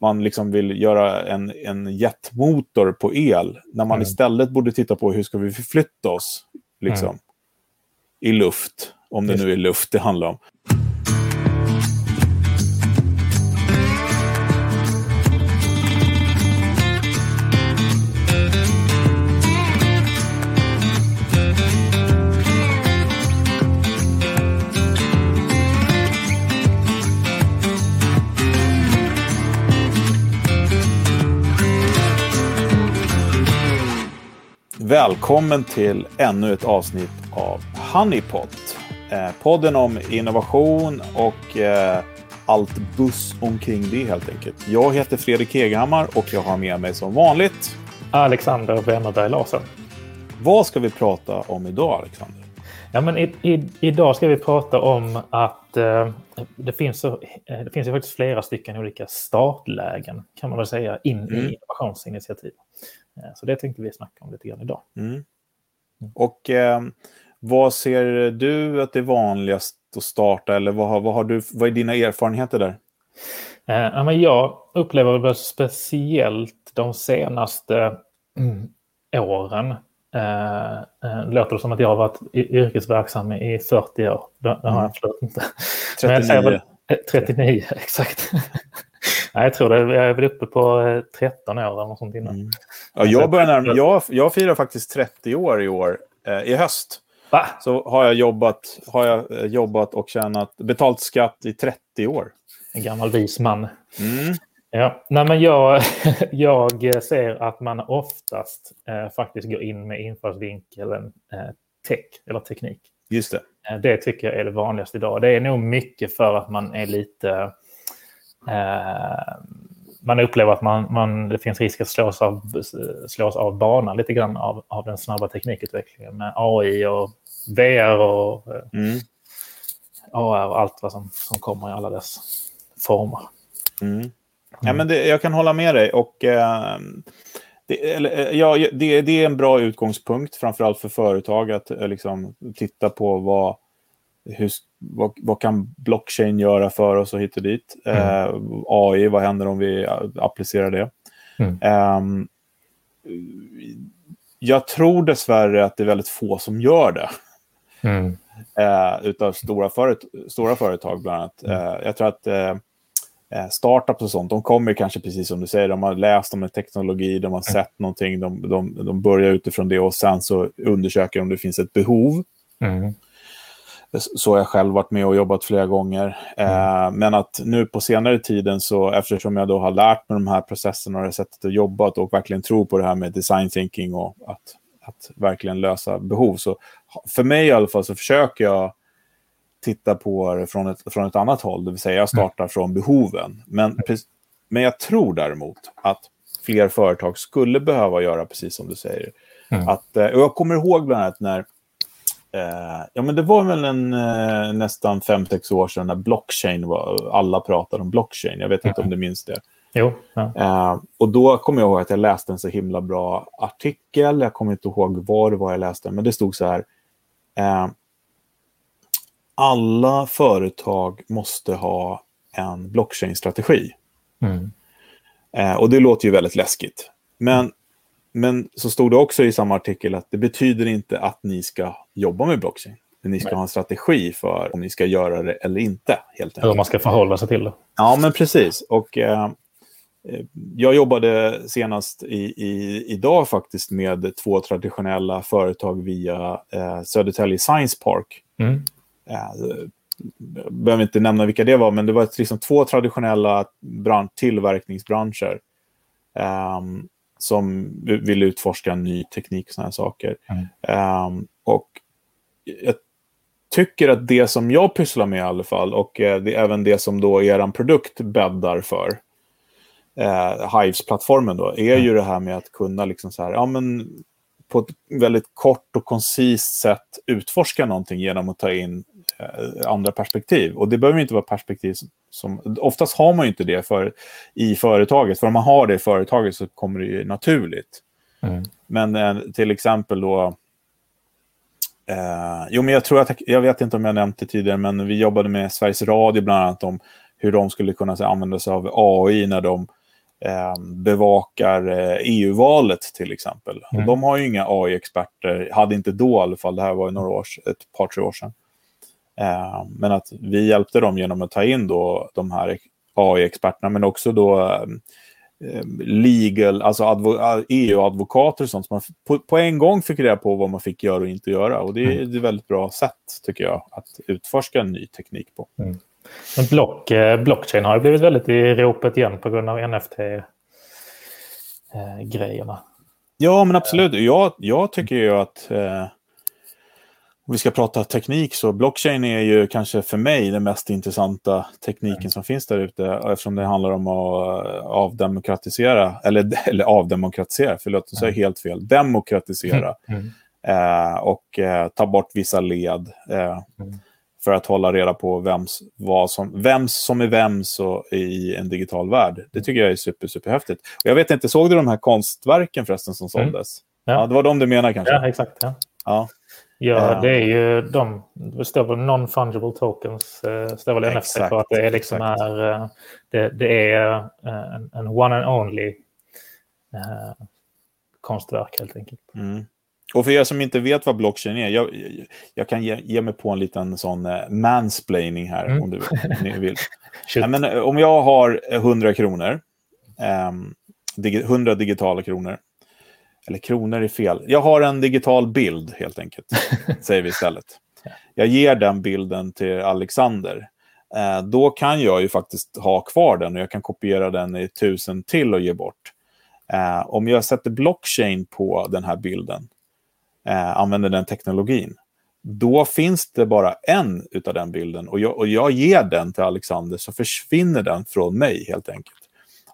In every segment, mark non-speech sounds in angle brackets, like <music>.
man liksom vill göra en, en jetmotor på el. När man Mm. istället borde titta på hur ska vi förflytta oss liksom, Mm. i luft. Om det nu är luft det handlar om. Välkommen till ännu ett avsnitt av Honeypot. Eh, podden om innovation och eh, allt buss omkring det helt enkelt. Jag heter Fredrik Hegehammar och jag har med mig som vanligt. Alexander Wennerberg Larsson. Vad ska vi prata om idag Alexander? Ja, men i, i, idag ska vi prata om att eh, det, finns eh, det finns ju faktiskt flera stycken olika startlägen kan man väl säga in Mm. i innovationsinitiativ. Eh, så det tänkte vi snacka om lite grann idag. Mm. Och eh, vad ser du att det är vanligast att starta eller vad, har- vad, har du, vad är dina erfarenheter där? Eh, men jag upplever väl speciellt de senaste mm, åren eh, eh, låter det som att jag har varit yrkesverksam i 40 år. Det, det har Mm. jag absolut inte. Men jag 39. säger väl- eh, 39, <laughs> exakt. Nej, jag tror det. Jag är väl uppe på eh, 13 år eller något sånt innan. Mm. Ja, jag, börjar närma, jag, jag firar faktiskt 30 år i år, eh, i höst. Va? Så har jag jobbat, har jag eh, jobbat och tjänat betalt skatt i 30 år. En gammal vis man. Mm. Ja, nej men jag, <laughs> jag ser att man oftast eh, faktiskt går in med infallsvinkeln eh, tech eller teknik. Just det. Eh, Det tycker jag är det vanligaste idag. Det är nog mycket för att man är lite... Eh, man upplever att man, man, det finns risk att slås av, slås av banan lite grann av, av den snabba teknikutvecklingen med AI och VR och eh, Mm. AR och allt vad som, som kommer i alla dess former. Mm. Ja, men det, jag kan hålla med dig. Och, eh, det, eller, eh, ja, det, det är en bra utgångspunkt, framförallt för företag, att eh, liksom, titta på vad, hur, vad, vad kan blockchain göra för oss och hit och dit. Eh, AI, vad händer om vi eh, applicerar det? Mm. Ehm, jag tror dessvärre att det är väldigt få som gör det. Mm. eh, utav stora, föret stora företag bland annat. Eh, jag tror att eh, eh, startups och sånt, de kommer kanske precis som du säger, de har läst om en teknologi, de har sett någonting, de, de, de börjar utifrån det och sen så undersöker om det finns ett behov. Mm. Så har jag själv varit med och jobbat flera gånger. Eh, men att nu på senare tiden, så eftersom jag då har lärt mig de här processerna och det sättet att jobba och verkligen tror på det här med design thinking och att, att verkligen lösa behov. Så för mig i alla fall så försöker jag titta på det från ett, från ett annat håll, det vill säga jag startar från behoven. Men, pre- men jag tror däremot att fler företag skulle behöva göra precis som du säger. Mm. Att, eh, och jag kommer ihåg bland annat när Eh, ja, men det var väl en, eh, nästan fem sex år sedan när blockchain var, alla pratade om blockchain. Jag vet inte om du minns det. Jo, ja. Eh, och då kommer jag ihåg att jag läste en så himla bra artikel. Jag kommer inte ihåg var det var jag läste, men det stod så här. Alla företag måste ha en blockchain-strategi. Mm. Eh, och det låter ju väldigt läskigt. Men, men så stod det också i samma artikel att det betyder inte att ni ska jobba med blockchain. Men ni ska Nej. ha en strategi för om ni ska göra det eller inte. Helt Hur enkelt. man ska förhålla sig till det. Ja, men precis. Och eh, eh, jag jobbade senast i, i, idag faktiskt med två traditionella företag via eh, Södertälje Science Park. Mm. Eh, behöver inte nämna vilka det var, men det var liksom två traditionella bran- tillverkningsbranscher ehm, som vill utforska ny teknik och sådana saker. Mm. Ehm, och jag tycker att det som jag pysslar med i alla fall, och eh, det även det som då er produkt bäddar för, eh, Hives-plattformen då, är ju det här med att kunna liksom så här, ja men på ett väldigt kort och koncist sätt utforska någonting genom att ta in eh, andra perspektiv. Och det behöver inte vara perspektiv som. Oftast har man ju inte det för, i företaget. För om man har det i företaget så kommer det ju naturligt. Mm. Men eh, till exempel då... Eh, jo, men jag tror att... Jag vet inte om jag nämnt det tidigare, men vi jobbade med Sveriges Radio bland annat om hur de skulle kunna så, använda sig av AI när de bevakar eh, EU-valet till exempel. Mm. Och de har ju inga AI-experter, hade inte då i alla fall, det här var ju några år, ett par, tre år sedan. Eh, men att vi hjälpte dem genom att ta in då de här AI-experterna, men också då eh, legal, alltså EU-advokater och sånt. Så man på, på, en gång fick reda på vad man fick göra och inte göra. Och det är mm. ett väldigt bra sätt, tycker jag, att utforska en ny teknik på. Mm. Men block, eh, blockchain har ju blivit väldigt i ropet igen på grund av NFT-grejerna. Eh, ja, men absolut. Jag, jag tycker ju att eh, om vi ska prata teknik så blockchain är ju kanske för mig den mest intressanta tekniken mm. som finns där ute eftersom det handlar om att eh, avdemokratisera, eller, <laughs> eller avdemokratisera, förlåt, jag säger helt fel, demokratisera mm. mm. eh, och eh, ta bort vissa led. Eh, mm för att hålla reda på vems, vad som, vems som är vems i en digital värld. Det tycker jag är super, superhäftigt. Och jag vet inte, såg du de här konstverken förresten som mm. såldes? Mm. Ja. det var de du menar kanske? Ja, exakt. Ja. ja. Ja, det är ju de. Det står väl non-fungible tokens. Det eh, står väl exakt, NFT för att det är liksom är, eh, det, det är eh, en, en one and only eh, konstverk helt enkelt. Mm. Och för er som inte vet vad blockchain är, jag, jag kan ge, ge, mig på en liten sån uh, mansplaining här mm. om du ni vill. <laughs> ja, men, uh, om jag har 100 kronor, um, dig, 100 digitala kronor, eller kronor är fel, jag har en digital bild helt enkelt, <laughs> säger vi istället. Jag ger den bilden till Alexander. Uh, då kan jag ju faktiskt ha kvar den och jag kan kopiera den i tusen till och ge bort. om jag sätter blockchain på den här bilden, eh, använder den teknologin, då finns det bara en av den bilden och jag, och jag ger den till Alexander så försvinner den från mig helt enkelt.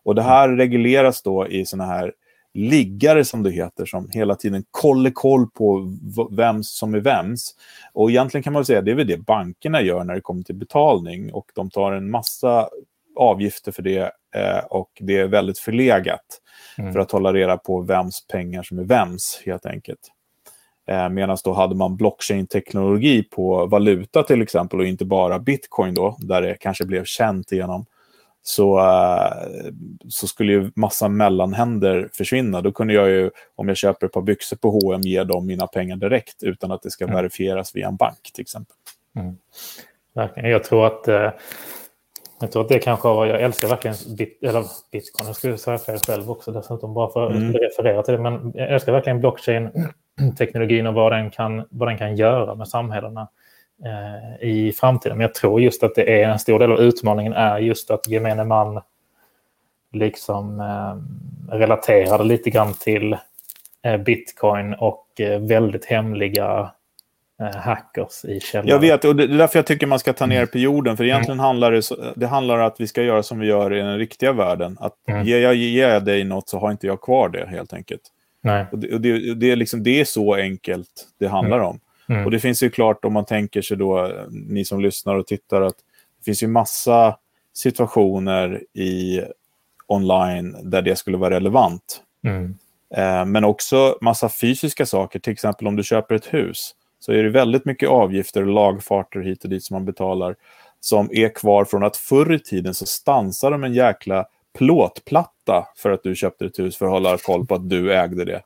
Och det här regleras då i såna här liggare som det heter, som hela tiden kollar koll på vem som är vems. Och egentligen kan man säga det är väl det bankerna gör när det kommer till betalning och de tar en massa avgifter för det eh, och det är väldigt förlegat mm. för att hålla reda på vems pengar som är vems helt enkelt. Eh, Medan då hade man blockchain-teknologi på valuta till exempel och inte bara bitcoin då, där det kanske blev känt genom, så, eh, så skulle ju massa mellanhänder försvinna. Då kunde jag ju, om jag köper ett par byxor på H&M ge dem mina pengar direkt utan att det ska mm. verifieras via en bank till exempel. Mm. Jag tror att eh, jag tror att det kanske var, jag älskar verkligen bit, eller bitcoin, jag skulle säga fel själv också dessutom, bara för att mm. referera till det, men jag älskar verkligen blockchain teknologin och vad den kan, vad den kan göra med samhällena eh, i framtiden. Men jag tror just att det är en stor del av utmaningen är just att gemene man liksom eh, relaterade lite grann till eh, bitcoin och eh, väldigt hemliga eh, hackers i källaren. Jag vet, och det är därför jag tycker man ska ta ner mm. på jorden. För egentligen mm. handlar det, det handlar om att vi ska göra som vi gör i den riktiga världen. Att mm. ger jag ger dig något så har inte jag kvar det helt enkelt. Nej. Och det, det, det, är liksom, det är så enkelt det handlar mm. om. Mm. Och det finns ju klart, om man tänker sig då, ni som lyssnar och tittar, att det finns ju massa situationer i online där det skulle vara relevant. Mm. Eh, men också massa fysiska saker, till exempel om du köper ett hus, så är det väldigt mycket avgifter och lagfarter hit och dit som man betalar, som är kvar från att förr i tiden så stansade de en jäkla plåtplatta för att du köpte ett hus för att hålla koll på att du ägde det.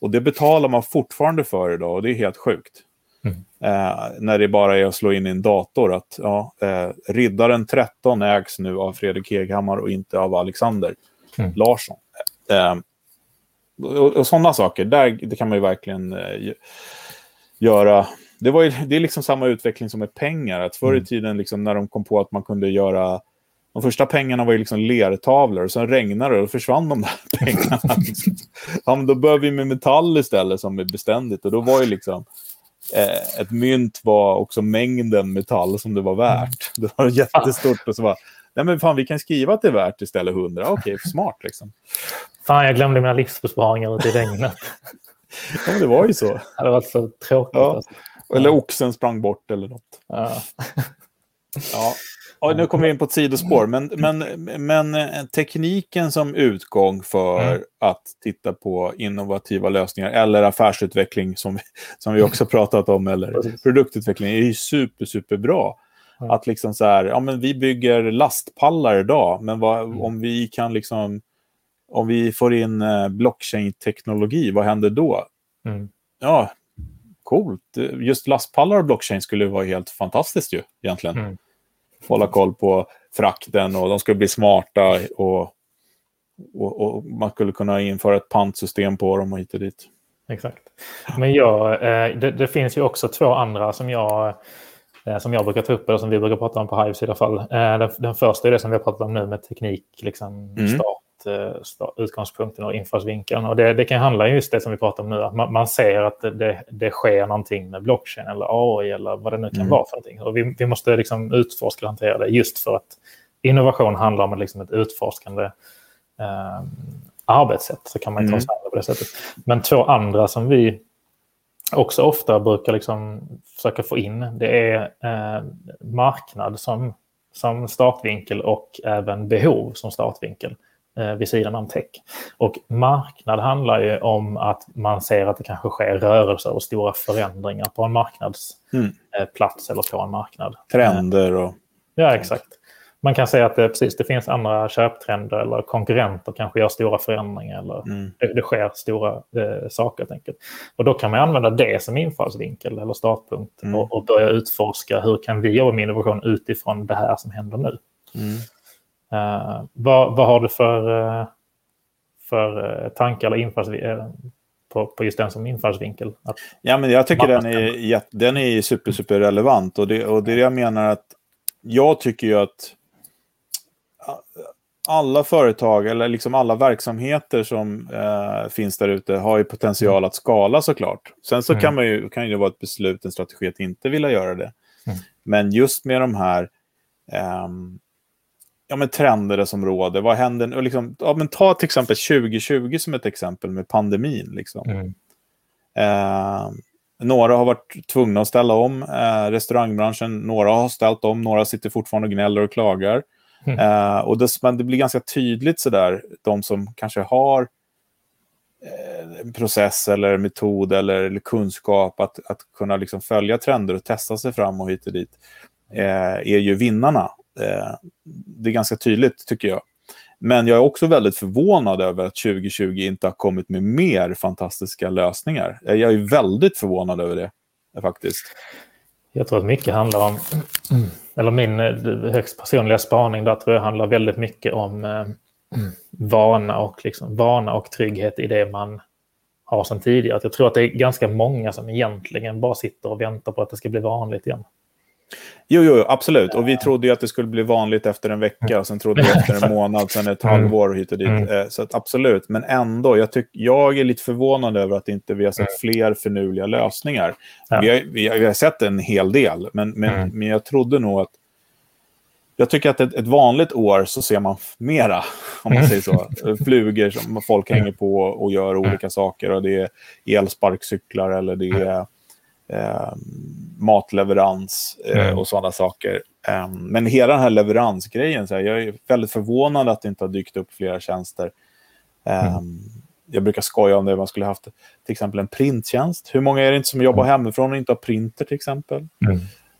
Och det betalar man fortfarande för idag och det är helt sjukt. Mm. Eh, när det bara är att slå in i en dator att ja, eh, Riddaren 13 ägs nu av Fredrik Heghammar och inte av Alexander mm. Larsson. Eh, och, och sådana saker, där, det kan man ju verkligen eh, göra. Det, var ju, det är liksom samma utveckling som med pengar. Att förr i mm. tiden liksom, när de kom på att man kunde göra de första pengarna var ju liksom lertavlor och sen regnade det och försvann de där <laughs> pengarna. ja, men då började vi med metall istället som är beständigt och då var ju liksom eh, ett mynt var också mängden metall som det var värt. Det var jättestort och så var nej men fan vi kan skriva att det är värt istället 100. Okej, okay, smart liksom. Fan, jag glömde mina livsbesparingar ute i regnet. ja, det var ju så. Det var så tråkigt. Ja. Alltså. Eller oxen sprang bort eller något. Ja. ja. Ja, nu kommer vi in på ett sidospår, men, men, men eh, tekniken som utgång för mm. att titta på innovativa lösningar eller affärsutveckling som, som vi också pratat om, eller produktutveckling, är ju super, super bra. Mm. Att liksom så här, ja men vi bygger lastpallar idag, men vad, mm. om vi kan liksom om vi får in eh, blockchain-teknologi, vad händer då? Mm. Ja, coolt. Just lastpallar och blockchain skulle vara helt fantastiskt ju, egentligen. Hålla koll på frakten och de skulle bli smarta och, och, och man skulle kunna införa ett pantsystem på dem och hit och dit. Exakt. Men jag, eh, det, det, finns ju också två andra som jag, eh, som jag brukar ta upp, eller som vi brukar prata om på Hives i alla fall. Eh, den, den första är det som vi har pratat om nu med teknik, liksom Mm. start, utgångspunkten och infallsvinkeln. Och det, det kan handla just det som vi pratar om nu, att man, man ser att det, det sker någonting med blockchain eller AI eller vad det nu kan Mm. vara för någonting. Och vi, vi måste liksom utforska och hantera det just för att innovation handlar om liksom ett utforskande eh, arbetssätt. Så kan man ta Mm. sig an det på det sättet. Men två andra som vi också ofta brukar liksom försöka få in, det är eh, marknad som, som startvinkel och även behov som startvinkel eh, vid sidan om tech. Och marknad handlar ju om att man ser att det kanske sker rörelser och stora förändringar på en marknadsplats Mm. eh, eller på en marknad. Trender och... Ja, exakt. Man kan säga att det, precis, det finns andra köptrender eller konkurrenter kanske gör stora förändringar eller Mm. det, det sker stora eh, saker helt enkelt. Och då kan man använda det som infallsvinkel eller startpunkt Mm. och, och börja utforska hur kan vi jobba med innovation utifrån det här som händer nu. Mm. Eh, vad, vad har du för, eh, för eh, tankar eller infallsvinkel på, på just den som infallsvinkel? Att, Ja, men jag tycker den är, jätte- den är super, super relevant. Och det, och det är det jag menar att jag tycker ju att alla företag eller liksom alla verksamheter som eh, finns där ute har ju potential att skala såklart. Sen så Mm. kan, man ju, kan ju det vara ett beslut, en strategi att inte vilja göra det. Mm. Men just med de här ehm, ja, men trender som råder, vad händer? Och liksom, ja, men ta till exempel 2020 som ett exempel med pandemin. Liksom. mm, Eh, några har varit tvungna att ställa om eh, restaurangbranschen, några har ställt om, några sitter fortfarande och gnäller och klagar. Mm. Eh, och det, men det blir ganska tydligt sådär, de som kanske har eh, en process eller metod eller, eller kunskap att, att kunna liksom följa trender och testa sig fram och hit och dit, eh, är ju vinnarna. Eh, det är ganska tydligt tycker jag. Men jag är också väldigt förvånad över att 2020 inte har kommit med mer fantastiska lösningar. Eh, jag är väldigt förvånad över det, faktiskt. Jag tror att mycket handlar om, <clears throat> eller min eh, högst personliga spaning där tror jag handlar väldigt mycket om eh, <clears throat> vana, och liksom, vana och trygghet i det man har sedan tidigare. Jag tror att det är ganska många som egentligen bara sitter och väntar på att det ska bli vanligt igen. Jo, jo, absolut. Och vi trodde ju att det skulle bli vanligt efter en vecka, sen trodde vi efter en månad, sen ett Mm. halvår och hit och dit. Mm. Eh, Så att absolut, men ändå, jag, tyck, jag är lite förvånad över att inte vi har sett fler förnuliga lösningar. Ja. Vi, har, vi, har, vi har sett en hel del, men, men, Mm. men jag trodde nog att jag tycker att ett, ett vanligt år så ser man mera, om man Mm. säger så. Flugor som folk hänger på och gör olika saker. Och det är elsparkcyklar eller det är eh, matleverans eh, Mm. och sådana saker. Eh, men hela den här leveransgrejen, så här, jag är väldigt förvånad att det inte har dykt upp flera tjänster. Eh, Jag brukar skoja om det, man skulle haft till exempel en printtjänst. Hur många är det inte som jobbar hemifrån och inte har printer till exempel?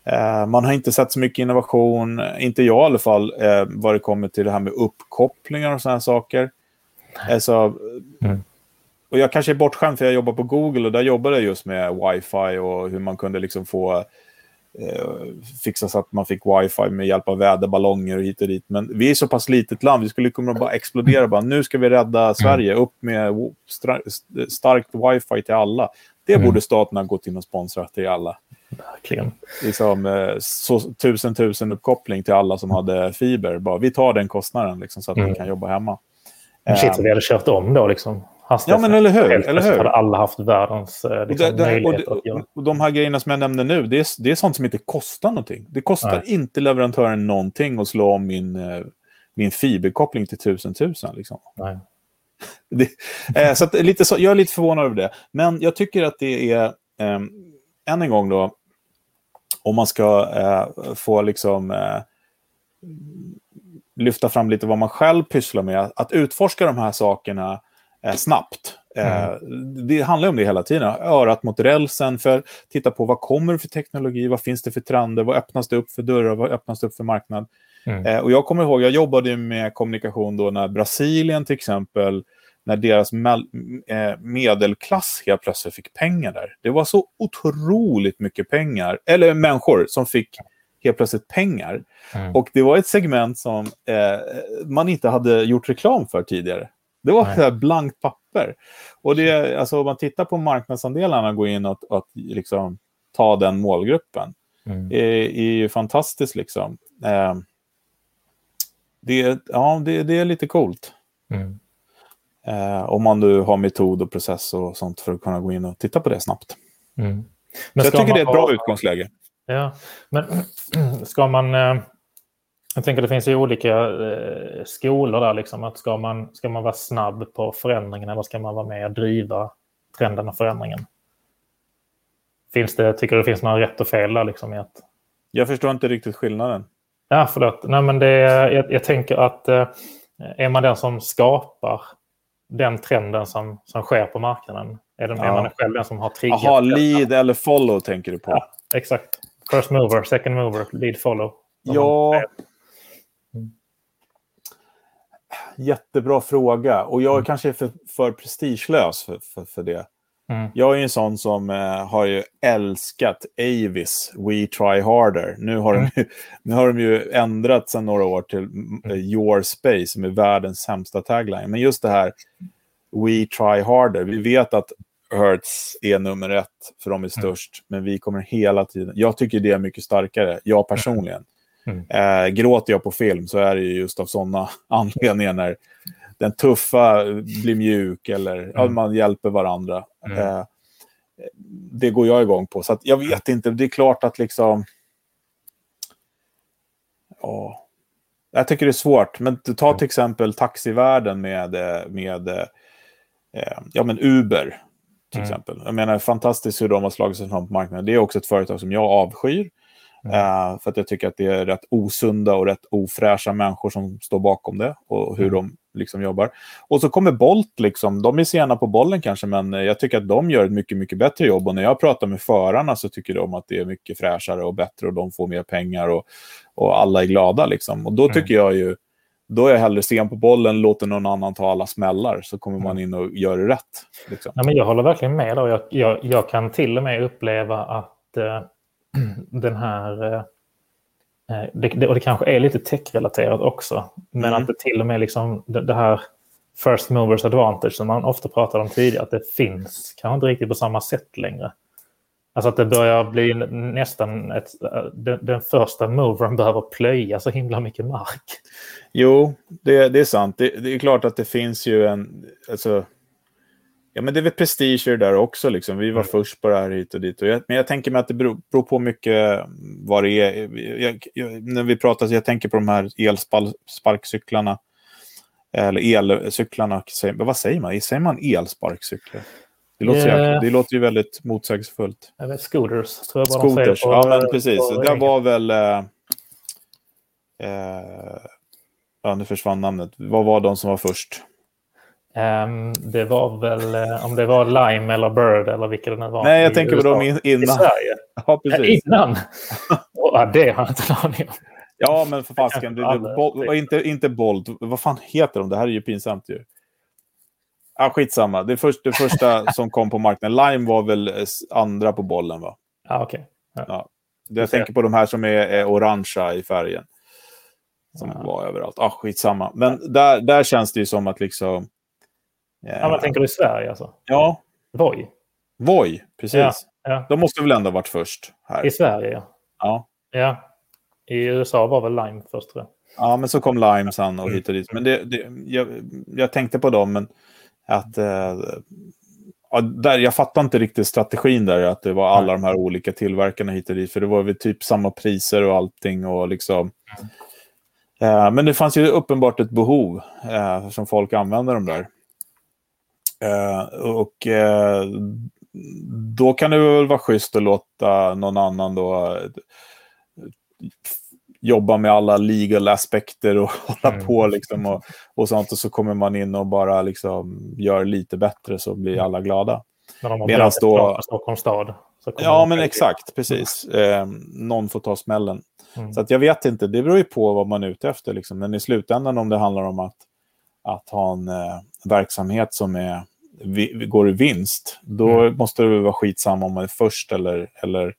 Eh, man har inte sett så mycket innovation, inte jag i alla fall, eh, vad det kommer till det här med uppkopplingar och sådana saker. Alltså, Mm. Och jag kanske är bortskämd för jag jobbar på Google och där jobbade jag just med wifi och hur man kunde liksom få eh, fixa så att man fick wifi med hjälp av väderballonger och hit och dit. Men vi är så pass litet land, vi skulle kunna bara explodera. Bara, nu ska vi rädda Sverige, upp med starkt wifi till alla. Det Mm. borde staten ha gått in och sponsrat till alla Verkligen. liksom, eh, så, tusen tusen uppkoppling till alla som hade fiber. Bara, vi tar den kostnaden liksom, så att Mm. vi kan jobba hemma. Men Shit, Eh, vi hade kört om då liksom. Ja, men eller hur, Helt eller hur? hade alla haft världens eh, och, liksom, det, det, och, det, att göra. och de här grejerna som jag nämnde nu, det är, det är sånt som inte kostar någonting. Det kostar Nej. inte leverantören någonting att slå om min, eh, min fiberkoppling till tusen tusen. Liksom. Nej. <laughs> Det, eh, så att, lite så, jag är lite förvånad över det. Men jag tycker att det är, eh, än en gång då, om man ska eh, få liksom eh, lyfta fram lite vad man själv pysslar med, att utforska de här sakerna eh, snabbt. Eh, Det handlar om det hela tiden. Örat mot rälsen, för titta på vad kommer det för teknologi, vad finns det för trender, vad öppnas det upp för dörrar, vad öppnas det upp för marknad. Mm. Eh, och jag kommer ihåg, jag jobbade med kommunikation då när Brasilien till exempel, när deras eh, medelklass helt plötsligt fick pengar där. Det var så otroligt mycket pengar, eller människor som fick helt plötsligt pengar. Mm. Och det var ett segment som eh, man inte hade gjort reklam för tidigare. Det var ett blankt papper. Och det, alltså, om man tittar på marknadsandelarna och går in och, och liksom, ta den målgruppen, mm. är, är ju fantastiskt. Liksom. Eh, det, ja, det, det, är lite coolt. Mm. Eh, om man nu har metod och process och sånt för att kunna gå in och titta på det snabbt. Mm. Men Så jag tycker det är ett bra ha... utgångsläge. Ja, men <clears throat> ska man... Eh, jag tänker det finns ju olika eh, skolor där. Liksom, att ska, man, ska man vara snabb på förändringen eller ska man vara med och driva trenden och förändringen? Finns det, tycker du det finns några rätt och fel där? Liksom, i att... Jag förstår inte riktigt skillnaden. Ja, förlåt. Nej, men det, jag, jag tänker att eh, är man den som skapar den trenden som, som sker på marknaden? Är, den, ja. är man själv den som har triggat? Jaha, lead eller follow tänker du på? Ja, exakt. First mover, second mover, lead follow. Ja. Jättebra fråga. Och jag mm. kanske är för, för prestigelös för, för, för det. Mm. Jag är en sån som eh, har ju älskat Avis, We Try Harder. Nu har, mm. de, ju, nu har de ju ändrat sedan några år till uh, Your Space, som är världens sämsta tagline. Men just det här We Try Harder. Vi vet att Hertz är nummer ett, för de är mm. störst. Mm. Men vi kommer hela tiden... Jag tycker det är mycket starkare, jag personligen. Mm. Eh, gråter jag på film så är det just av sådana <laughs> anledningar när den tuffa blir mjuk eller mm. ja, man hjälper varandra. Mm. Eh, det går jag igång på. Så jag vet inte, det är klart att liksom... Ja, jag tycker det är svårt, men ta till exempel taxivärlden med, med eh, ja, men Uber till mm. exempel. Jag menar, fantastiskt hur de har slagit sig fram på marknaden. Det är också ett företag som jag avskyr. Mm. Uh, för att jag tycker att det är rätt osunda och rätt ofräscha människor som står bakom det och hur mm. de liksom jobbar. Och så kommer Bolt, liksom, de är sena på bollen kanske, men jag tycker att de gör ett mycket, mycket bättre jobb. Och när jag pratar med förarna så tycker de att det är mycket fräschare och bättre och de får mer pengar och, och alla är glada. Liksom. Och då mm. tycker jag ju då är jag hellre sen på bollen, låter någon annan ta alla smällar, så kommer man mm. in och gör det rätt. Liksom. Ja, men jag håller verkligen med. Då. Jag, jag, jag kan till och med uppleva att eh, <clears throat> den här... Eh, eh, det, det, och det kanske är lite tech-relaterat också, men mm. att det till och med liksom det, det, här first movers advantage som man ofta pratade om tidigare, att det finns kanske inte riktigt på samma sätt längre. Alltså att det börjar bli nästan ett, den, den första movern <laughs> behöver plöja så himla mycket mark. Jo, det, det är sant. Det, det, är klart att det finns ju en... Alltså, ja, men det är väl prestige där också. Liksom. Vi var mm. först på det här hit och dit. Och jag, men jag tänker mig att det beror, beror på mycket vad det är. Jag, jag, när vi pratar, jag tänker på de här elsparkcyklarna. Eller elcyklarna. Vad säger man? Säger man elsparkcyklar? Det låter, yeah. det låter ju väldigt motsägelsefullt. Eller scooters, tror jag bara Scooters, på, ja men precis. Det var väl... Eh, eh, ja, nu försvann namnet. Vad var de som var först? Um, det var väl, eh, om det var Lime eller Bird eller vilka det nu var. Nej, jag tänker på dem innan. I Sverige? Ja, precis. <laughs> Ja, innan? oh, det har jag inte en aning om. Ja, men för fasken. Inte, inte Bolt. Vad fan heter de? Det här är ju pinsamt ju. Ah, skitsamma. Det, först, det första <laughs> som kom på marknaden. Lime var väl eh, andra på bollen, va? Ah, okay. Ja, ja. Jag tänker på de här som är, är orangea i färgen. Som ja. var överallt. Ah, skitsamma. Men där, där känns det ju som att liksom... Ja, vad tänker du i Sverige alltså? Ja. Voi? Voi, precis. Ja, ja. De måste väl ändå ha varit först här? I Sverige, ja. Ja. ja. I USA var väl Lime först, tror jag. Ja, men så kom Lime sen och hit och dit. Men det, det, jag, jag tänkte på dem, men att, eh, ja, där, jag fattar inte riktigt strategin där, att det var alla de här olika tillverkarna hit och dit. För det var väl typ samma priser och allting. Och liksom, eh, men det fanns ju uppenbart ett behov eh, som folk använder de där. Eh, och eh, då kan det väl vara schysst att låta någon annan då jobba med alla legal aspekter och <laughs> hålla mm. på liksom och, och sånt. Och så kommer man in och bara liksom gör lite bättre så blir alla glada. Medan då... Stockholms stad Ja, men exakt. Precis. Eh, någon får ta smällen. Mm. Så att jag vet inte. Det beror ju på vad man är ute efter. Liksom. Men i slutändan om det handlar om att, att ha en eh, verksamhet som är, vi, går i vinst, då mm. måste det vara skitsamma om man är först eller, eller,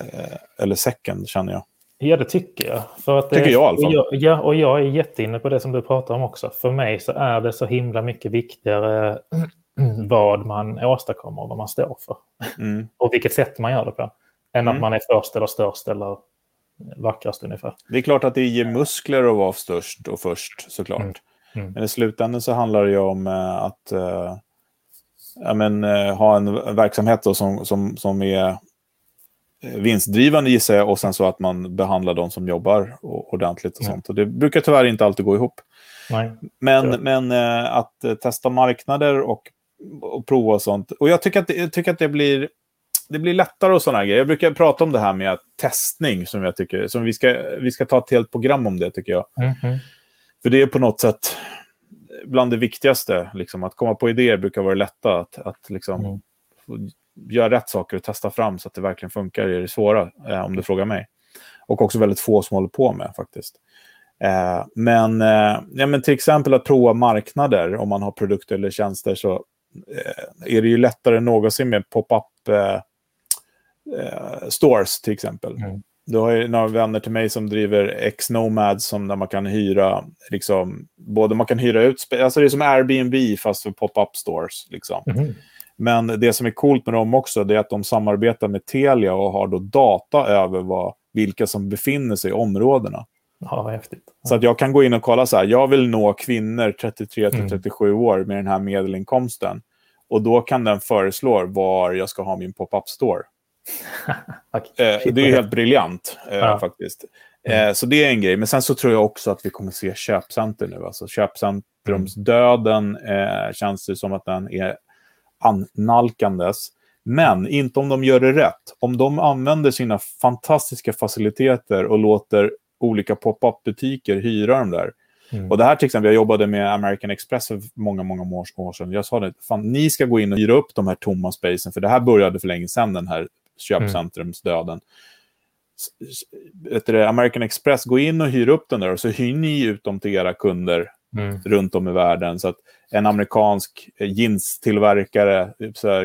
eh, eller second, känner jag. Ja, det tycker jag. För att tycker det, jag i alla fall. Jag, ja, och jag är jätteinne på det som du pratar om också. För mig så är det så himla mycket viktigare <clears throat> vad man åstadkommer och vad man står för. Mm. <laughs> och vilket sätt man gör det på. Än mm. att man är först eller störst eller vackrast ungefär. Det är klart att det ger muskler att vara störst och först såklart. Mm. Men i slutändan så handlar det ju om uh, att uh, ja, men, uh, ha en verksamhet som, som, som är vinstdrivande gissar jag och sen så att man behandlar de som jobbar ordentligt och mm. sånt. Och det brukar tyvärr inte alltid gå ihop. Nej. Men, men att testa marknader och, och prova och sånt. Och jag tycker att det, jag tycker att det blir det blir lättare och sådana grejer. Jag brukar prata om det här med testning som jag tycker, som vi ska, vi ska ta ett helt program om det tycker jag. Mm -hmm. För det är på något sätt bland det viktigaste, liksom, att komma på idéer brukar vara lätta, att, att liksom, mm. göra rätt saker och testa fram så att det verkligen funkar är det svåra, eh, om du frågar mig. Och också väldigt få som håller på med faktiskt. Eh, men, eh, ja, men till exempel att prova marknader, om man har produkter eller tjänster, så eh, är det ju lättare än någonsin med pop-up eh, eh, stores till exempel. Mm. Du har ju några vänner till mig som driver X-Nomads som där man kan hyra, liksom, både man kan hyra ut, alltså det är som Airbnb fast för pop-up stores. Liksom. Mm. Men det som är coolt med dem också det är att de samarbetar med Telia och har då data över vad, vilka som befinner sig i områdena. Ja, häftigt. Så att jag kan gå in och kolla så här, jag vill nå kvinnor 33 till 37 mm. år med den här medelinkomsten. Och då kan den föreslå var jag ska ha min pop-up store. Eh, det är helt briljant eh, ja. faktiskt. Mm. Eh, så det är en grej. Men sen så tror jag också att vi kommer se köpcenter nu. Alltså köpcentrumsdöden eh, känns det som att den är annalkandes. Men inte om de gör det rätt. Om de använder sina fantastiska faciliteter och låter olika pop-up-butiker hyra dem där. Mm. Och det här till exempel, jag jobbade med American Express för många, många år sedan. Jag sa det, fan, ni ska gå in och hyra upp de här tomma spacen, för det här började för länge sedan, den här köpcentrumsdöden. Mm. American Express, gå in och hyr upp den där och så hyr ni ut dem till era kunder mm. runt om i världen. Så att en amerikansk jeanstillverkare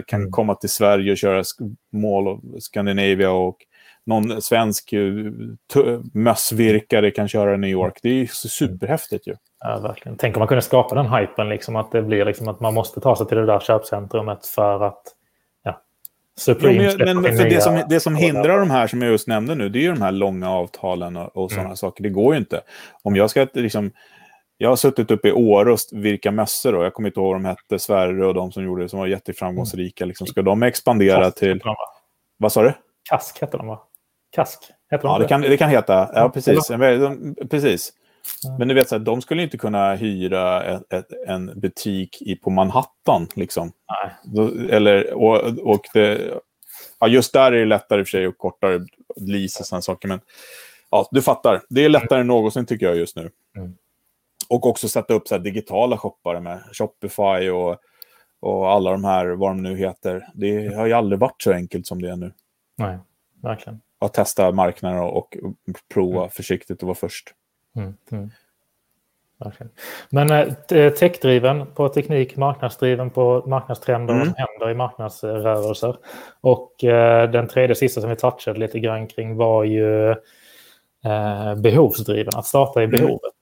kan mm. komma till Sverige och köra Mall of Scandinavia och någon svensk eh, mössvirkare kan köra i New York. Det är superhäftigt ju. Ja, verkligen. Tänk om man kunde skapa den hypen, liksom, att det blir liksom att man måste ta sig till det där köpcentrumet för att Supreme jo, men, men för det, som, det som hindrar de här som jag just nämnde nu, det är ju de här långa avtalen och, och sådana mm. saker. Det går ju inte. Om jag ska liksom... Jag har suttit uppe i Åre och virka mössor. Och jag kommer inte ihåg vad de hette, Sverre och de som gjorde det, som var jätteframgångsrika. Liksom, ska de expandera Kask, till... De, vad sa du? Kask heter de va? Kask? Heter de ja, det kan, det kan heta. Ja, precis. Precis. Men du vet, så här, de skulle inte kunna hyra ett, ett, en butik i, på Manhattan. Liksom. Eller, och, och det, ja, just där är det lättare i och för sig och kortare lease och sådana saker. Men ja, du fattar. Det är lättare än någonsin tycker jag just nu. Mm. Och också sätta upp så digitala shoppar med Shopify och, och alla de här, vad de nu heter. Det har ju aldrig varit så enkelt som det är nu. Nej, verkligen. Att testa marknaden och, och prova mm. försiktigt och vara först. Mm, mm. Men eh, techdriven på teknik, marknadsdriven på marknadstrender, mm. som händer i marknadsrörelser. Och eh, den tredje sista som vi touchade lite grann kring var ju eh, behovsdriven, att starta i mm. behovet.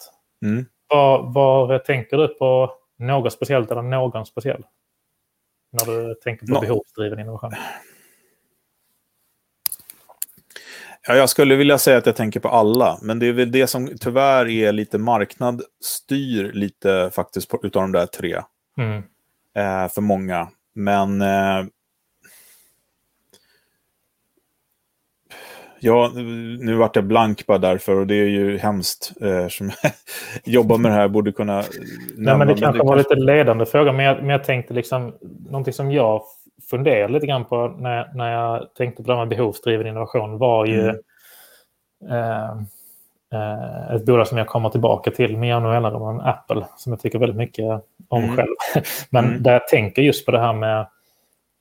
Mm. Var, var, tänker du på något speciellt eller någon speciell? När du tänker på no. behovsdriven innovation? Ja, jag skulle vilja säga att jag tänker på alla, men det är väl det som tyvärr är lite marknad styr lite faktiskt på, utav de där tre. Mm. Eh, för många. Men eh, Ja, nu vart jag blank bara därför och det är ju hemskt. Eh, som <laughs> jobbar med det här borde kunna nämna. Nej, men det kanske men det var kanske... lite ledande fråga, men jag, men jag tänkte liksom någonting som jag funderade lite grann på när, när jag tänkte på det här med behovsdriven innovation var ju mm. eh, eh, ett bolag som jag kommer tillbaka till med jämna mellanrum, Apple, som jag tycker väldigt mycket om mm. själv. <laughs> Men mm. där jag tänker just på det här med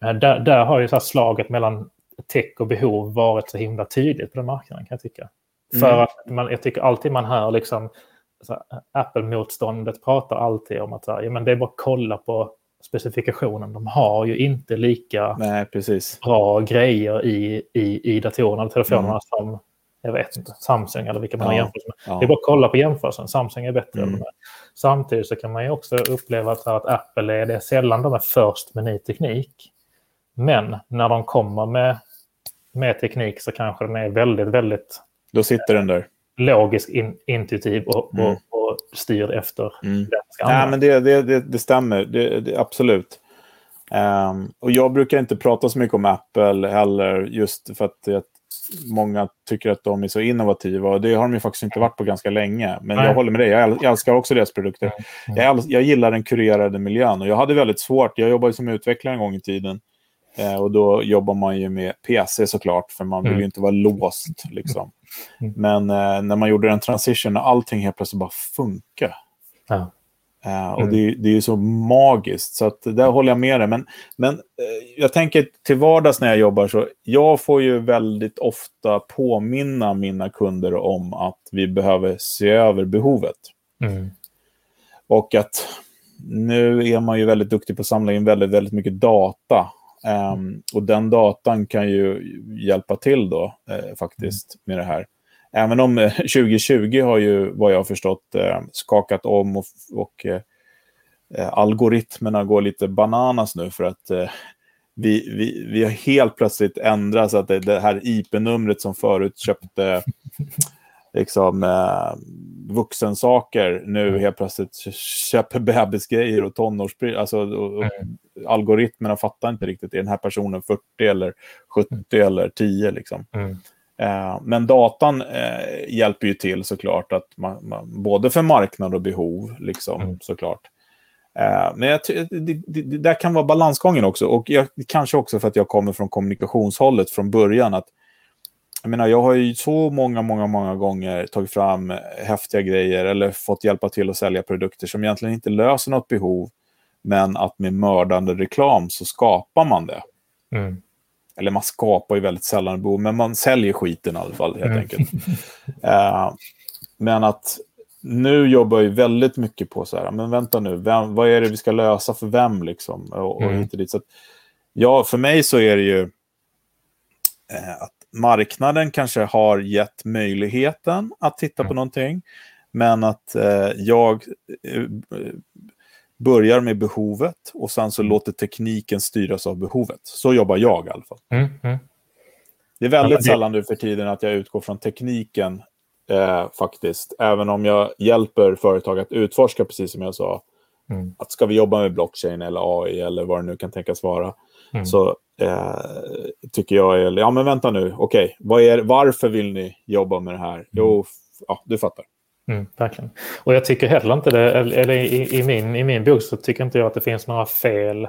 där, där har ju så slaget mellan tech och behov varit så himla tydligt på den marknaden kan jag tycka. Mm. För att man, jag tycker alltid man hör liksom Apple-motståndet pratar alltid om att ja, men det är bara att kolla på specifikationen. De har ju inte lika Nej, bra grejer i, i, i datorerna och telefonerna mm. som jag vet inte, Samsung eller vilka man ja, jämfört med. Ja. Det är bara att kolla på jämförelsen. Samsung är bättre. Mm. Samtidigt så kan man ju också uppleva att, att Apple är, det är sällan de är först med ny teknik. Men när de kommer med, med teknik så kanske den är väldigt, väldigt... Då sitter den där. Logisk, in, intuitiv och, mm. och, och styrd efter mm. Nej, men det, det, det, det stämmer, det, absolut. Um, och jag brukar inte prata så mycket om Apple heller, just för att jag många tycker att de är så innovativa. Och det har de ju faktiskt inte varit på ganska länge. Men Nej. jag håller med dig, jag älskar också deras produkter. Mm. Jag, jag gillar den kurerade miljön och jag hade väldigt svårt. Jag jobbade som utvecklare en gång i tiden. Eh, och då jobbar man ju med PC såklart, för man vill ju mm. inte vara låst. Liksom. Mm. Men eh, när man gjorde den transition, när allting helt plötsligt bara funkar. Ja. Och mm. det, det, är ju så magiskt, så att där håller jag med dig. Men, men jag tänker till vardags när jag jobbar så, jag får ju väldigt ofta påminna mina kunder om att vi behöver se över behovet. Mm. Och att nu är man ju väldigt duktig på att samla in väldigt, väldigt mycket data. Um, och den datan kan ju hjälpa till då, uh, faktiskt, med det här. Även om 2020 eh, <laughs> har ju, vad jag har förstått, eh, skakat om och, och eh, algoritmerna går lite bananas nu för att vi, vi, vi har helt plötsligt ändrat så att det, det här IP-numret som förut köpte <laughs> liksom, eh, vuxensaker nu mm. helt plötsligt köper bebisgrejer och tonårsprylar. Alltså, och, och mm. Algoritmerna fattar inte riktigt, är den här personen 40 eller 70 mm. eller 10? Liksom. Mm. Eh, men datan eh, hjälper ju till såklart, att man, man, både för marknad och behov, liksom, mm. såklart. Eh, men jag, det, det, det, där kan vara balansgången också. Och jag, kanske också för att jag kommer från kommunikationshållet från början. att jag, menar, jag har ju så många, många, många gånger tagit fram häftiga grejer eller fått hjälpa till att sälja produkter som egentligen inte löser något behov, men att med mördande reklam så skapar man det. Mm. Eller man skapar ju väldigt sällan behov, men man säljer skiten i alla fall helt mm. enkelt. uh, men att nu jobbar jag väldigt mycket på så här, men vänta nu, vem, vad är det vi ska lösa för vem liksom? Och, och mm. dit. Så att, ja, för mig så är det ju eh, att marknaden kanske har gett möjligheten att titta mm. på någonting, men att eh, jag eh, börjar med behovet och sen så mm. låter tekniken styras av behovet. Så jobbar jag i alla fall. Mm, mm. Det är väldigt ja, det... sällan nu för tiden att jag utgår från tekniken eh, faktiskt. Även om jag hjälper företag att utforska, precis som jag sa. Mm. Att ska vi jobba med blockchain eller AI eller vad det nu kan tänkas vara. Mm. Så eh, tycker jag, ja men vänta nu, okej, okay, varför vill ni jobba med det här? Jo, mm. ja, du fattar. Mm, verkligen. Och jag tycker heller inte det, eller i, i, min, i min bok så tycker inte jag att det finns några fel,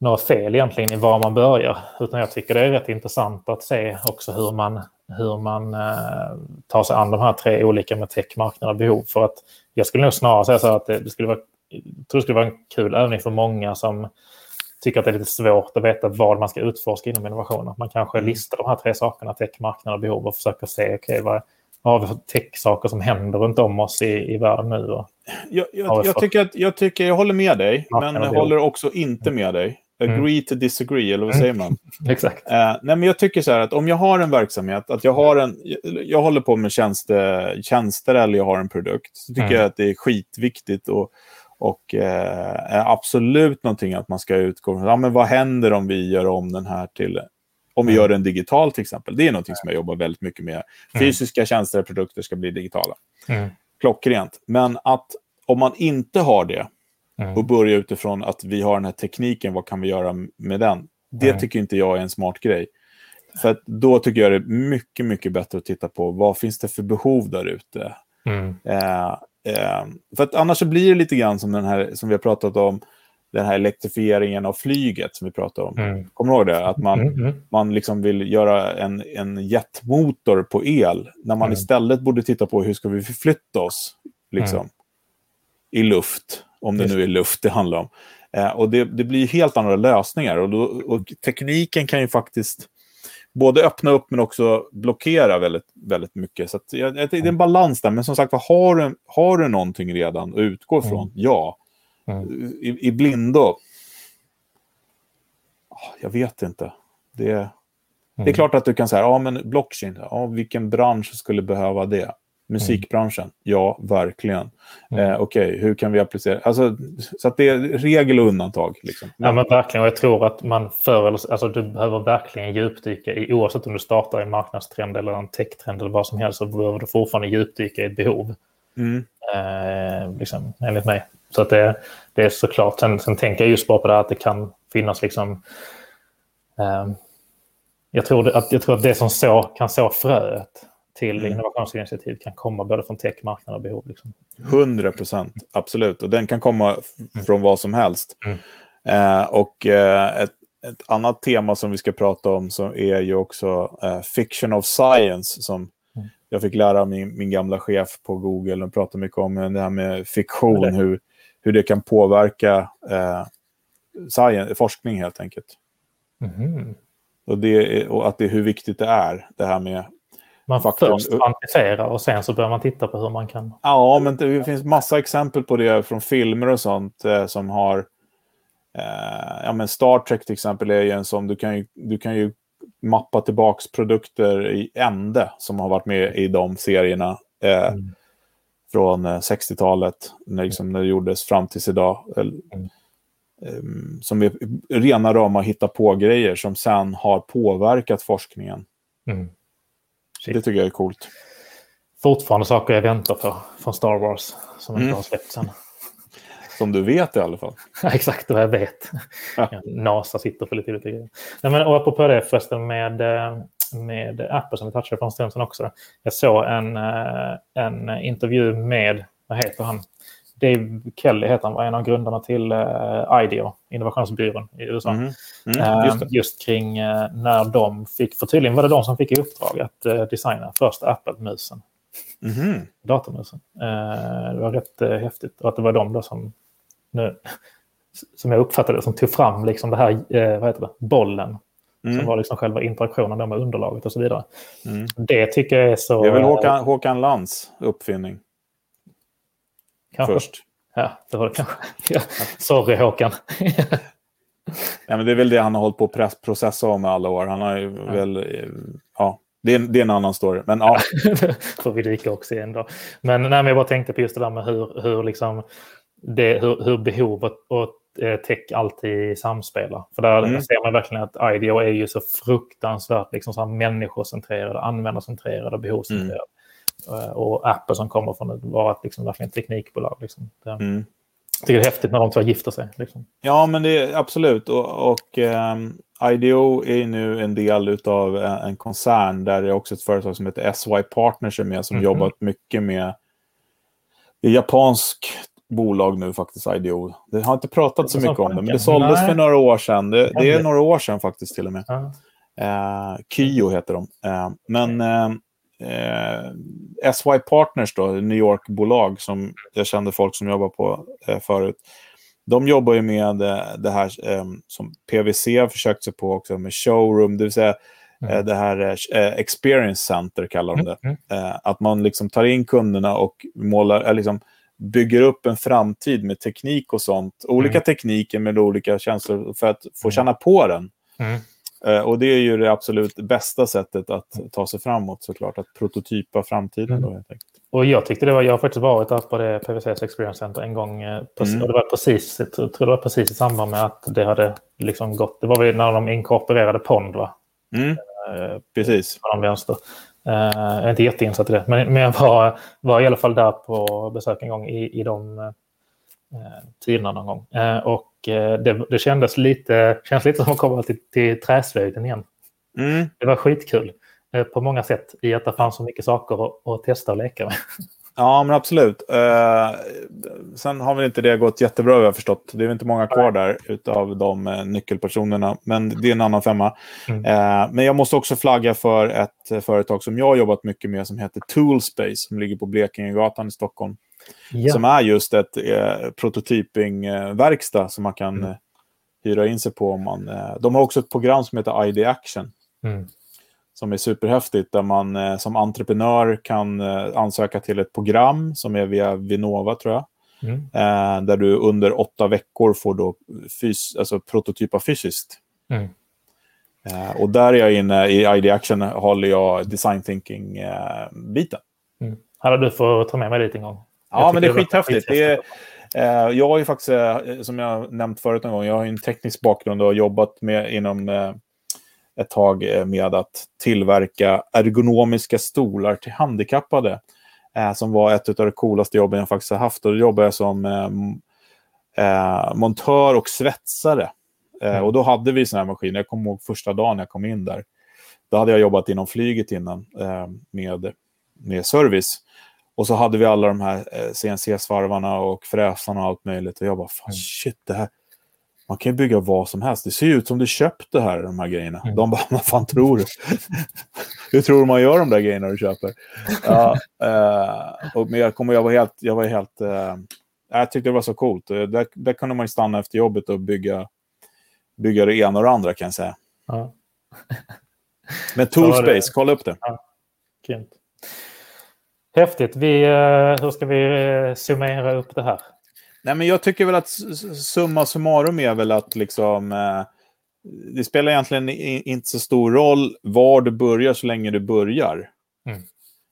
några fel egentligen i var man börjar. Utan jag tycker det är rätt intressant att se också hur man, hur man eh, tar sig an de här tre olika med tech, marknad och behov. För att jag skulle nog snarare säga så att det, det skulle vara, tror det skulle vara en kul övning för många som tycker att det är lite svårt att veta vad man ska utforska inom innovationer. Man kanske mm. listar de här tre sakerna, tech, marknad och behov och försöker se okay, vad, vad har vi för tech-saker som händer runt om oss i, i världen nu? Och, jag, jag, jag tycker att, jag, tycker, jag håller med dig, ja, men jag håller också inte med dig. Mm. Agree mm. to disagree, eller vad säger man? <laughs> Exakt. Uh, nej, men jag tycker så här att om jag har en verksamhet, att jag har en... Jag, håller på med tjänste, tjänster eller jag har en produkt, så tycker mm. jag att det är skitviktigt och, och uh, absolut någonting att man ska utgå från. Ja, men vad händer om vi gör om den här till om vi mm. gör den digital till exempel. Det är något som jag jobbar väldigt mycket med. Mm. Fysiska mm. tjänster och produkter ska bli digitala. Mm. Klockrent. Men att om man inte har det mm. och börjar utifrån att vi har den här tekniken, vad kan vi göra med den? Det mm. tycker inte jag är en smart grej. För då tycker jag det är mycket, mycket bättre att titta på vad finns det för behov där ute. Mm. Eh, eh, för att annars så blir det lite grann som den här som vi har pratat om, den här elektrifieringen av flyget som vi pratade om. Mm. Kommer du ihåg det? Att man, mm, mm. man liksom vill göra en, en jetmotor på el när man mm. istället borde titta på hur ska vi förflytta oss liksom, mm. i luft, om det nu är luft det handlar om. Eh, och det, det blir helt andra lösningar. Och, då, och tekniken kan ju faktiskt både öppna upp men också blockera väldigt, väldigt mycket. Så att, det är en balans där. Men som sagt, har du, har du någonting redan att utgå från? Mm. Ja. Mm. I, I blindo? Ah, jag vet inte. Det, det är mm. klart att du kan säga, ja men blockchain, ja, vilken bransch skulle behöva det? Musikbranschen? Ja, verkligen. Mm. Eh, Okej, okay, hur kan vi applicera? Alltså, så att det är regel och undantag. Liksom. Ja, men verkligen. Och jag tror att man förr eller alltså, du behöver verkligen djupdyka i, oavsett om du startar en marknadstrend eller en techtrend eller vad som helst, så behöver du fortfarande djupdyka i ett behov. Mm. Eh, liksom, enligt mig. Så att det, det är såklart. Sen, sen tänker jag just bara på det här att det kan finnas liksom... Eh, jag, tror att, jag tror att det som så, kan så fröet till mm. innovationsinitiativ kan komma både från tech, marknad och behov. Liksom. 100 procent, absolut. Och den kan komma mm. från vad som helst. Mm. Eh, och eh, ett, ett, annat tema som vi ska prata om så är ju också eh, fiction of science som mm. jag fick lära min, min gamla chef på Google. och prata mycket om det här med fiktion, det. Hur, hur det kan påverka eh, science, forskning helt enkelt. Mm. Och, det, och att det är hur viktigt det är, det här med man faktum. först kvantifierar och sen så börjar man titta på hur man kan... Ja, men det finns massa exempel på det från filmer och sånt eh, som har... Eh, ja, men Star Trek till exempel är ju en sån, du kan ju, du kan ju mappa tillbaks produkter i ände som har varit med i de serierna. Eh, mm. Från 60-talet, eh, när, liksom, när det gjordes fram tills idag. Mm. Ehm, som är rena rama hitta på grejer som sen har påverkat forskningen. Mm. Shit. Det tycker jag är coolt. Fortfarande saker jag väntar på från Star Wars som inte mm. har släppts än. <laughs> Som du vet i alla fall. <laughs> Exakt vad jag vet. Ja. NASA sitter för lite grejer. Nej, men, och apropå det förresten med, eh, med Apple som vi touchade på en stund sedan också. Jag såg en, eh, en intervju med, vad heter han? Dave Kelly heter han, var en av grundarna till uh, IDEO, innovationsbyrån i USA. Mm. Mm, just, uh, just, kring uh, när de fick, för tydligen var det de som fick i uppdrag att uh, designa första Apple-musen. Mm. Datormusen. det var rätt häftigt. Och att det var de då som, nu, <laughs> som jag uppfattade som tog fram liksom det här, vad heter det, bollen. Mm. Som var liksom själva interaktionen med underlaget och så vidare. Mm. Det tycker jag är så... Det är väl Håkan, Håkan Lands uppfinning? Kanske. Först. Ja, det var det kanske. Ja. Sorry Håkan. <laughs> ja, men det är väl det han har hållit på att processa om alla år. Han har ju ja. väl... Ja, det är, det är en annan story. Men ja. <laughs> får vi dyka också igen då. Men, nej, men jag bara tänkte på just det där med hur, hur, liksom det, hur, hur behov och, och eh, tech alltid samspelar. För där mm. ser man verkligen att IDEO är ju så fruktansvärt liksom så människocentrerade, användarcentrerade, behovscentrerade. Mm. Eh, och Apple som kommer från att vara ett liksom, verkligen teknikbolag. Liksom. Det, mm. Jag tycker det är häftigt när de två gifter sig. Liksom. Ja, men det är absolut. Och, och um, IDO är nu en del av en koncern där det är också ett företag som heter SY Partners är med som mm -hmm. jobbat mycket med japansk bolag nu faktiskt, IDO. Det har inte pratat så mycket om det, men det såldes Nej. för några år sedan. Det, det, är några år sedan faktiskt till och med. -huh. uh, Kyo heter de. Uh, men uh, eh, SY Partners, då, New York-bolag som jag kände folk som jobbar på eh, förut. De jobbar ju med eh, det här eh, som PVC har försökt sig på också med showroom, det vill säga eh, Mm. det här eh, experience center kallar de det. Mm. mm. Att man liksom tar in kunderna och målar, liksom bygger upp en framtid med teknik och sånt. Olika mm. tekniker med olika känslor för att få mm. känna på den. Eh, och det är ju det absolut bästa sättet att ta sig framåt såklart, att prototypa framtiden. Mm. Då, helt enkelt. Och jag tyckte det var, jag har faktiskt varit där på det PVCs Experience Center en gång. Eh, mm. Och det var precis, jag tror det var precis i samband med att det hade liksom gått, det var väl när de inkorporerade Pond va? Mm. Eh, precis. På vänster. Uh, jag är inte jätteinsatt i det, men, men jag var, var i alla fall där på besök en gång i, i de uh, tiderna någon gång. Uh, och Eh, det, det kändes lite, känns lite som att komma till, till träslöjden igen. Mm. Det var skitkul eh, på många sätt i att det fanns så mycket saker att, att testa och leka med. Ja, men absolut. Uh, sen har väl inte det gått jättebra, jag har förstått. Det är inte många kvar där utav de uh, nyckelpersonerna, men det är en annan femma. Mm. Uh, men jag måste också flagga för ett företag som jag har jobbat mycket med som heter Toolspace, som ligger på Blekingegatan i Stockholm. Ja. Som är just ett eh, prototypingverkstad som man kan mm. hyra in sig på. Om man, eh, de har också ett program som heter ID Action. Mm. Som är superhäftigt, där man eh, som entreprenör kan eh, ansöka till ett program som är via Vinnova, tror jag. Mm. Eh, där du under åtta veckor får då fys alltså prototypa fysiskt. Mm. Eh, och där är jag inne i ID Action håller jag design thinking-biten. Eh, mm. Hade du får ta med mig dit en gång. Ja, men det är skithäftigt. Det är, eh, jag har ju faktiskt, eh, som jag nämnt förut en gång, jag har en teknisk bakgrund och har jobbat med inom eh, ett tag eh, med att tillverka ergonomiska stolar till handikappade. Eh, som var ett av de coolaste jobben jag faktiskt har haft. Och då jobbade jag som eh, montör och svetsare. Mm. Och då hade vi sådana här maskiner. Jag kommer ihåg första dagen jag kom in där. Då hade jag jobbat inom flyget innan med, med service. Och så hade vi alla de här CNC-svarvarna och fräsarna och allt möjligt. Och jag bara, fan mm. shit, det här, man kan ju bygga vad som helst. Det ser ju ut som du köpt det här, de här grejerna. Mm. De bara, <laughs> vad fan tror du? <laughs> Hur tror du man gör de där grejerna du köper? Ja, <laughs> eh, och, men jag, kommer, jag var helt... Jag, var helt eh, jag tyckte det var så coolt. Där, där kunde man ju stanna efter jobbet och bygga, bygga det ena och det andra, kan jag säga. Ja. Men Toolspace, kolla upp det. Ja, Häftigt. Vi, eh, hur ska vi eh, summera upp det här? Nej, men jag tycker väl att summa summarum är väl att liksom... Eh, det spelar egentligen inte så stor roll var du börjar så länge du börjar. Mm.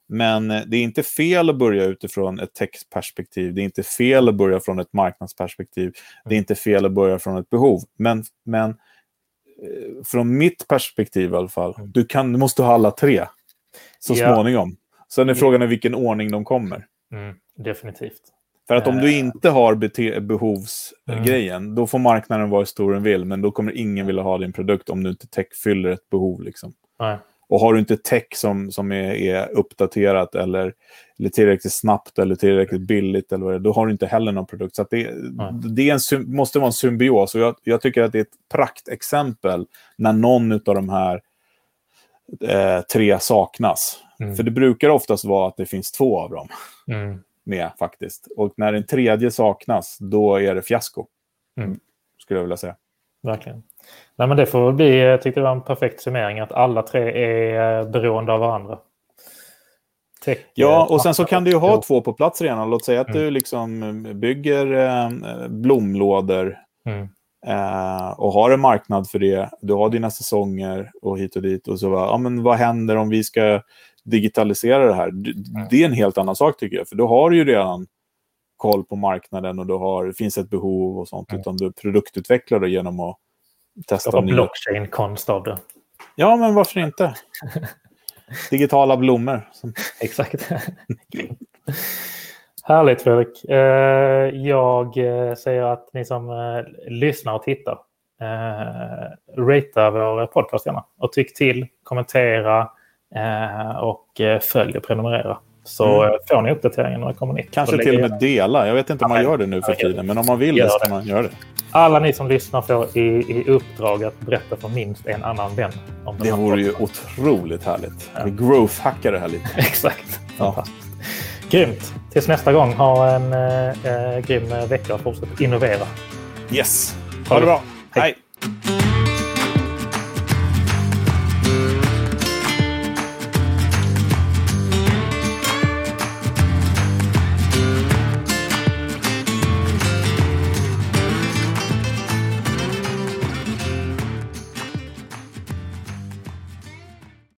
Men det är inte fel att börja utifrån ett textperspektiv. Det är inte fel att börja från ett marknadsperspektiv. Mm. Det är mm. inte fel att börja från ett behov. Men, men från mitt perspektiv i alla fall, mm. du, kan, du måste ha alla tre så ja. småningom. Sen är mm. frågan i vilken ordning de kommer. Mm, definitivt. För att om du eh. inte har behovsgrejen, mm. då får marknaden vara hur stor den vill, men då kommer ingen vilja ha din produkt om du inte tech fyller ett behov. Liksom. Nej. Och har du inte tech som, som är, är uppdaterat eller, eller tillräckligt snabbt eller tillräckligt billigt, eller vad det, då har du inte heller någon produkt. Så det, det en, måste vara en symbios. Och jag, jag, tycker att det är ett praktexempel när någon av de här eh, tre saknas. Mm. För det brukar oftast vara att det finns två av dem. Mm med faktiskt. Och när en tredje saknas, då är det fiasko. Mm. Skulle jag vilja säga. Verkligen. Nej, men det får bli, jag tyckte det var en perfekt summering, att alla tre är eh, beroende av varandra. Tech, ja, och sen så kan du ju ha två på plats redan. Låt säga att mm. du liksom bygger eh, blomlådor mm. eh, och har en marknad för det. Du har dina säsonger och hit och dit. Och så va, ja, men vad händer om vi ska digitalisera det här. Det är en helt annan sak tycker jag, för då har du ju redan koll på marknaden och har, det finns ett behov och sånt. Mm. Utan du produktutvecklar det genom att testa Skapa blockchain-konst av det. Ja, men varför inte? <laughs> Digitala blommor. Exakt. <laughs> Härligt Fredrik. Eh, jag eh, säger att ni som eh, lyssnar och tittar ratea vår podcast gärna. Och tyck till, kommentera, och eh, följ och prenumerera. Så mm. får ni uppdateringen när det kommer nytt. Kanske till och med dela. Jag vet inte om man gör det nu för tiden, men om man vill det ska man göra det. Alla ni som lyssnar får i, i uppdrag att berätta för minst en annan vän. Om det vore ju otroligt härligt. Ja. Growth-hackar det här lite. <laughs> Exakt. Ja. Grymt. Tills nästa gång, ha en eh, grym vecka och fortsätt innovera. Yes. Ha det bra. Hej. Hej.